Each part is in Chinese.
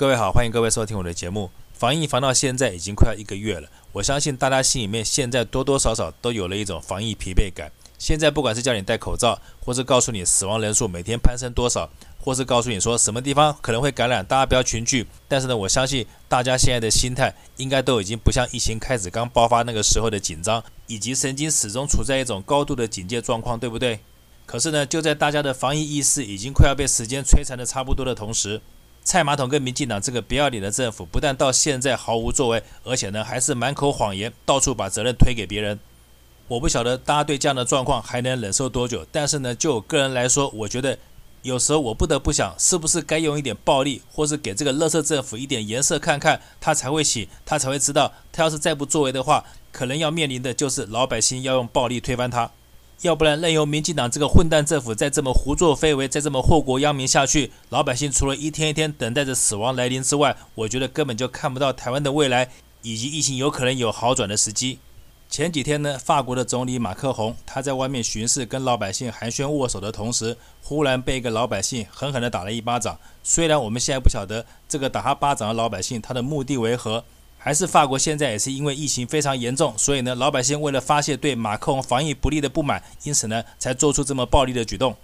各位好，欢迎各位收听我的节目。防疫防到现在已经快要一个月了，我相信大家心里面现在多多少少都有了一种防疫疲惫感。现在不管是叫你戴口罩，或是告诉你死亡人数每天攀升多少，或是告诉你说什么地方可能会感染，大家不要群聚。但是呢，我相信大家现在的心态应该都已经不像疫情开始刚爆发那个时候的紧张，以及神经始终处在一种高度的警戒状况，对不对？可是呢，就在大家的防疫意识已经快要被时间摧残的差不多的同时，蔡马桶跟民进党这个不要脸的政府，不但到现在毫无作为，而且呢，还是满口谎言，到处把责任推给别人。我不晓得大家对这样的状况还能忍受多久，但是呢，就我个人来说，我觉得有时候我不得不想，是不是该用一点暴力，或是给这个垃圾政府一点颜色看看，他才会醒，他才会知道，他要是再不作为的话，可能要面临的就是老百姓要用暴力推翻他。要不然任由民进党这个混蛋政府再这么胡作非为，再这么祸国殃民下去，老百姓除了一天一天等待着死亡来临之外，我觉得根本就看不到台湾的未来以及疫情有可能有好转的时机。前几天呢，法国的总理马克宏他在外面巡视，跟老百姓寒暄握手的同时，忽然被一个老百姓狠狠地打了一巴掌。虽然我们现在不晓得这个打他巴掌的老百姓他的目的为何。还是法国现在也是因为疫情非常严重，所以呢，老百姓为了发泄对马克龙防疫不力的不满，因此呢，才做出这么暴力的举动。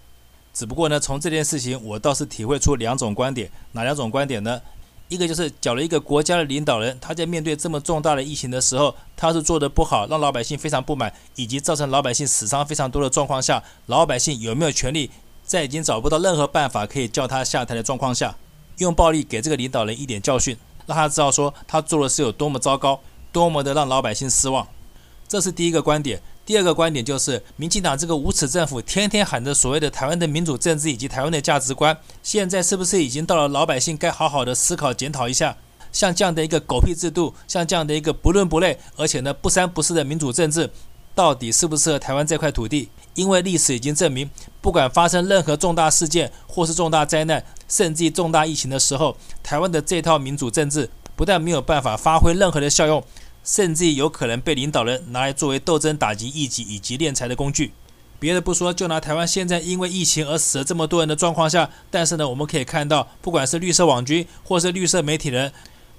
只不过呢，从这件事情我倒是体会出两种观点，哪两种观点呢？一个就是，假如一个国家的领导人他在面对这么重大的疫情的时候，他是做得不好，让老百姓非常不满，以及造成老百姓死伤非常多的状况下，老百姓有没有权利在已经找不到任何办法可以叫他下台的状况下，用暴力给这个领导人一点教训？让他知道说他做的是有多么糟糕，多么的让老百姓失望，这是第一个观点。第二个观点就是，民进党这个无耻政府天天喊着所谓的台湾的民主政治以及台湾的价值观，现在是不是已经到了老百姓该好好的思考检讨一下？像这样的一个狗屁制度，像这样的一个不伦不类，而且呢不三不四的民主政治，到底适不适合台湾这块土地？因为历史已经证明，不管发生任何重大事件或是重大灾难，甚至重大疫情的时候，台湾的这套民主政治不但没有办法发挥任何的效用，甚至有可能被领导人拿来作为斗争、打击异己以及敛财的工具。别的不说，就拿台湾现在因为疫情而死了这么多人的状况下，但是呢，我们可以看到，不管是绿色网军或是绿色媒体人。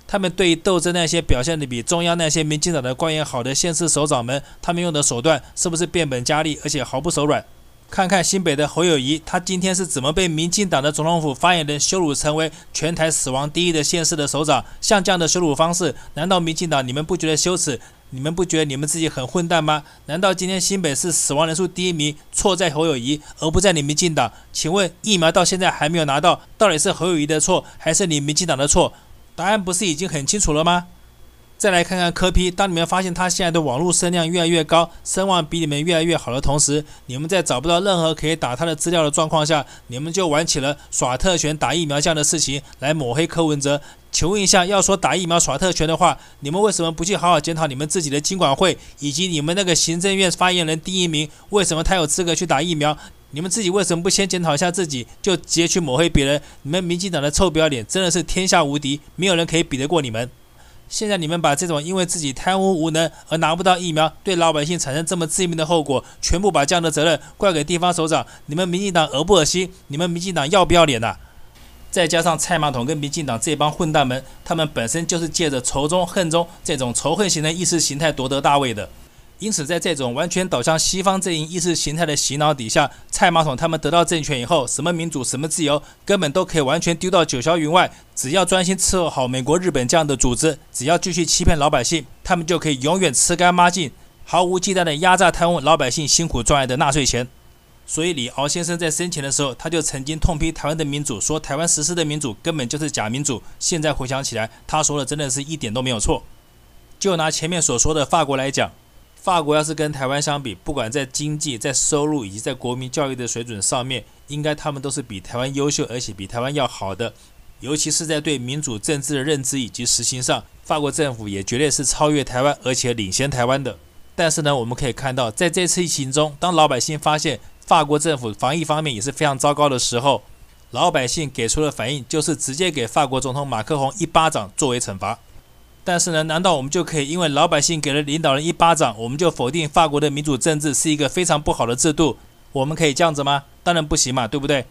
他们对斗争那些表现得比中央那些民进党的官员好的县市首长们，他们用的手段是不是变本加厉，而且毫不手软？看看新北的侯友谊，他今天是怎么被民进党的总统府发言人羞辱成为全台死亡第一的县市的首长？像这样的羞辱方式，难道民进党你们不觉得羞耻？你们不觉得你们自己很混蛋吗？难道今天新北市死亡人数第一名错在侯友谊，而不在你民进党？请问疫苗到现在还没有拿到，到底是侯友谊的错，还是你民进党的错？答案不是已经很清楚了吗？再来看看科 P，当你们发现他现在的网络声量越来越高，声望比你们越来越好的同时，你们在找不到任何可以打他的资料的状况下，你们就玩起了耍特权打疫苗这样的事情来抹黑柯文哲。请问一下，要说打疫苗耍特权的话，你们为什么不去好好检讨你们自己的金管会以及你们那个行政院发言人第一名，为什么他有资格去打疫苗？你们自己为什么不先检讨一下自己，就直接去抹黑别人？你们民进党的臭不要脸真的是天下无敌，没有人可以比得过你们。现在你们把这种因为自己贪污无能而拿不到疫苗，对老百姓产生这么致命的后果，全部把这样的责任怪给地方首长，你们民进党恶不恶心？你们民进党要不要脸呐、再加上蔡马桶跟民进党这帮混蛋们，他们本身就是借着仇中恨中这种仇恨型的意识形态夺得大位的。因此，在这种完全倒向西方阵营意识形态的洗脑底下，蔡马桶他们得到政权以后，什么民主、什么自由，根本都可以完全丢到九霄云外。只要专心伺候好美国、日本这样的组织，只要继续欺骗老百姓，他们就可以永远吃干抹净，毫无忌惮地压榨贪污老百姓辛苦赚来的纳税钱。所以，李敖先生在生前的时候，他就曾经痛批台湾的民主，说台湾实施的民主根本就是假民主。现在回想起来，他说的真的是一点都没有错。就拿前面所说的法国来讲。法国要是跟台湾相比，不管在经济、在收入以及在国民教育的水准上面，应该他们都是比台湾优秀，而且比台湾要好的。尤其是在对民主政治的认知以及实行上，法国政府也绝对是超越台湾，而且领先台湾的。但是呢，我们可以看到，在这次疫情中，当老百姓发现法国政府防疫方面也是非常糟糕的时候，老百姓给出的反应就是直接给法国总统马克宏一巴掌作为惩罚。但是呢，难道我们就可以因为老百姓给了领导人一巴掌，我们就否定法国的民主政治是一个非常不好的制度？我们可以这样子吗？当然不行嘛，对不对？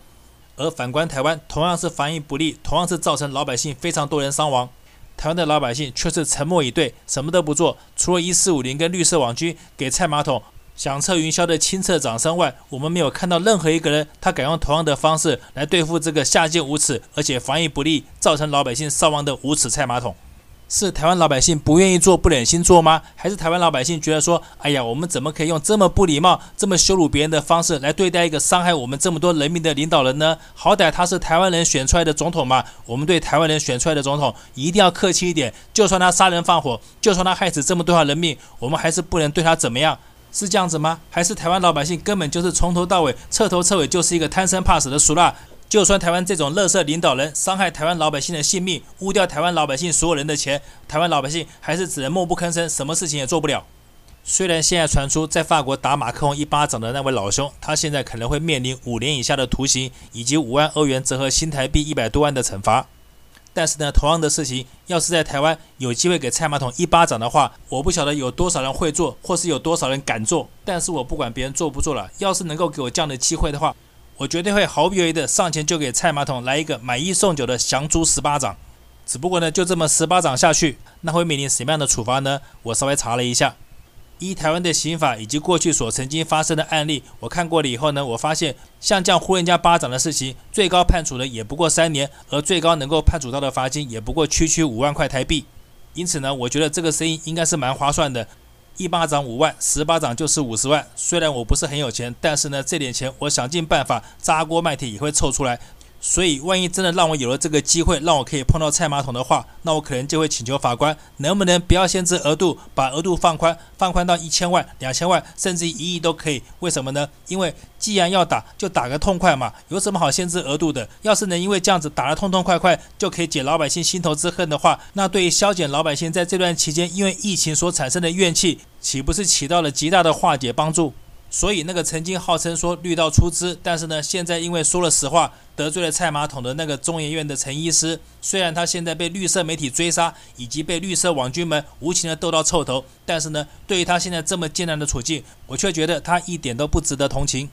而反观台湾，同样是防疫不力，同样是造成老百姓非常多人伤亡，台湾的老百姓却是沉默以对，什么都不做，除了一四五零跟绿色网军给蔡马桶响彻云霄的清澈掌声外，我们没有看到任何一个人他敢用同样的方式来对付这个下贱无耻，而且防疫不力，造成老百姓伤亡的无耻蔡马桶。是台湾老百姓不愿意做、不忍心做吗？还是台湾老百姓觉得说，哎呀，我们怎么可以用这么不礼貌、这么羞辱别人的方式来对待一个伤害我们这么多人民的领导人呢？好歹他是台湾人选出来的总统嘛，我们对台湾人选出来的总统一定要客气一点。就算他杀人放火，就算他害死这么多条人命，我们还是不能对他怎么样？是这样子吗？还是台湾老百姓根本就是从头到尾、彻头彻尾就是一个贪生怕死的俗辣？就算台湾这种垃圾领导人伤害台湾老百姓的性命，污掉台湾老百姓所有人的钱，台湾老百姓还是只能默不吭声，什么事情也做不了。虽然现在传出在法国打马克龙一巴掌的那位老兄，他现在可能会面临五年以下的徒刑，以及五万欧元折合新台币一百多万的惩罚。但是呢，同样的事情要是在台湾有机会给蔡马桶一巴掌的话，我不晓得有多少人会做，或是有多少人敢做。但是我不管别人做不做了，要是能够给我这样的机会的话。我绝对会毫不犹豫的上前就给蔡马桶来一个买一送九的降猪十八掌，只不过呢，就这么十八掌下去，那会面临什么样的处罚呢？我稍微查了一下，依台湾的刑法以及过去所曾经发生的案例，我看过了以后呢，我发现像这样呼人家巴掌的事情，最高判处的也不过三年，而最高能够判处到的罚金也不过区区五万块台币，因此呢，我觉得这个生意应该是蛮划算的。一巴掌五万，十巴掌就是五十万。虽然我不是很有钱，但是呢，这点钱我想尽办法砸锅卖铁也会凑出来。所以，万一真的让我有了这个机会，让我可以碰到菜马桶的话，那我可能就会请求法官，能不能不要限制额度，把额度放宽，放宽到一千万、两千万，甚至一亿都可以。为什么呢？因为既然要打，就打个痛快嘛，有什么好限制额度的？要是能因为这样子打得痛痛快快，就可以解老百姓心头之恨的话，那对于消减老百姓在这段期间因为疫情所产生的怨气，岂不是起到了极大的化解帮助？所以那个曾经号称说绿到出汁，但是呢，现在因为说了实话得罪了蔡马桶的那个中研院的陈医师，虽然他现在被绿色媒体追杀，以及被绿色网军们无情的斗到臭头，但是呢，对于他现在这么艰难的处境，我却觉得他一点都不值得同情。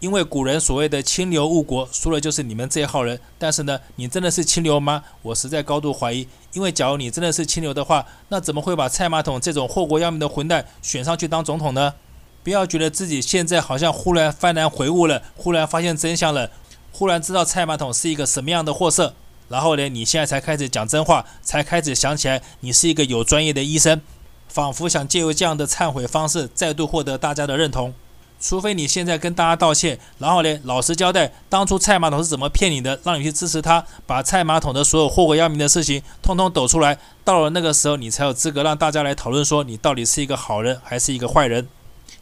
因为古人所谓的清流误国，说的就是你们这一号人。但是呢，你真的是清流吗？我实在高度怀疑。因为假如你真的是清流的话，那怎么会把蔡马桶这种祸国殃民的混蛋选上去当总统呢？不要觉得自己现在好像忽然幡然悔悟了，忽然发现真相了，忽然知道蔡马桶是一个什么样的货色，然后呢，你现在才开始讲真话，才开始想起来你是一个有专业的医生，仿佛想借由这样的忏悔方式再度获得大家的认同。除非你现在跟大家道歉，然后呢，老实交代当初蔡马桶是怎么骗你的，让你去支持他，把蔡马桶的所有祸国殃民的事情通通抖出来，到了那个时候，你才有资格让大家来讨论说你到底是一个好人还是一个坏人。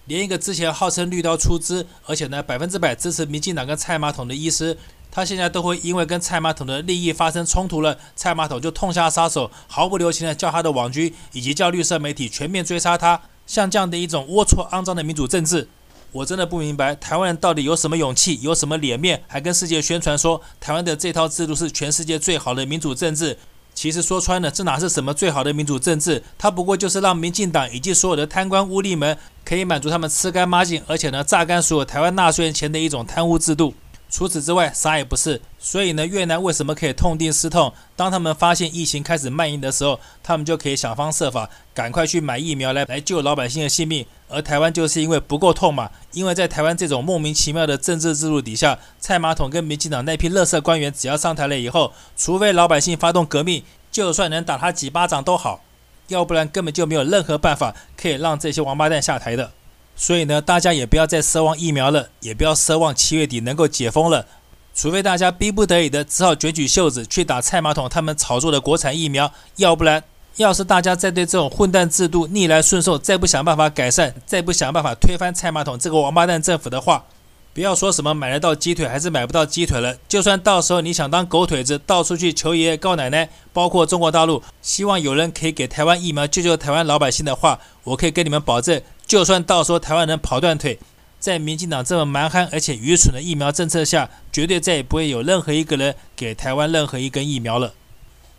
连一个之前号称绿刀出资，而且呢百分之百支持民进党跟蔡马桶的医师，他现在都会因为跟蔡马桶的利益发生冲突了，蔡马桶就痛下杀手，毫不留情的叫他的网军以及叫绿色媒体全面追杀他。像这样的一种龌龊肮脏的民主政治，我真的不明白台湾人到底有什么勇气，有什么脸面，还跟世界宣传说台湾的这套制度是全世界最好的民主政治。其实说穿了，这哪是什么最好的民主政治？它不过就是让民进党以及所有的贪官污吏们可以满足他们吃干抹净，而且呢，榨干所有台湾纳税人钱的一种贪污制度。除此之外，啥也不是。所以呢，越南为什么可以痛定思痛？当他们发现疫情开始蔓延的时候，他们就可以想方设法，赶快去买疫苗来来救老百姓的性命。而台湾就是因为不够痛嘛，因为在台湾这种莫名其妙的政治制度底下，蔡马桶跟民进党那批垃圾官员，只要上台了以后，除非老百姓发动革命，就算能打他几巴掌都好，要不然根本就没有任何办法可以让这些王八蛋下台的。所以呢，大家也不要再奢望疫苗了，也不要奢望七月底能够解封了，除非大家逼不得已的只好卷起袖子去打蔡马桶他们炒作的国产疫苗，要不然，要是大家再对这种混蛋制度逆来顺受，再不想办法改善，再不想办法推翻蔡马桶这个王八蛋政府的话，不要说什么买得到鸡腿还是买不到鸡腿了，就算到时候你想当狗腿子，到处去求爷爷告奶奶，包括中国大陆，希望有人可以给台湾疫苗救救台湾老百姓的话，我可以跟你们保证。就算到时候台湾人跑断腿，在民进党这么蛮横而且愚蠢的疫苗政策下，绝对再也不会有任何一个人给台湾任何一根疫苗了。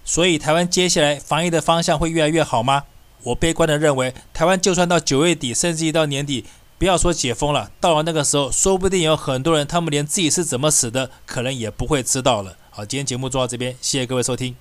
所以，台湾接下来防疫的方向会越来越好吗？我悲观地认为，台湾就算到九月底，甚至于到年底，不要说解封了，到了那个时候，说不定有很多人他们连自己是怎么死的，可能也不会知道了。好，今天节目做到这边，谢谢各位收听。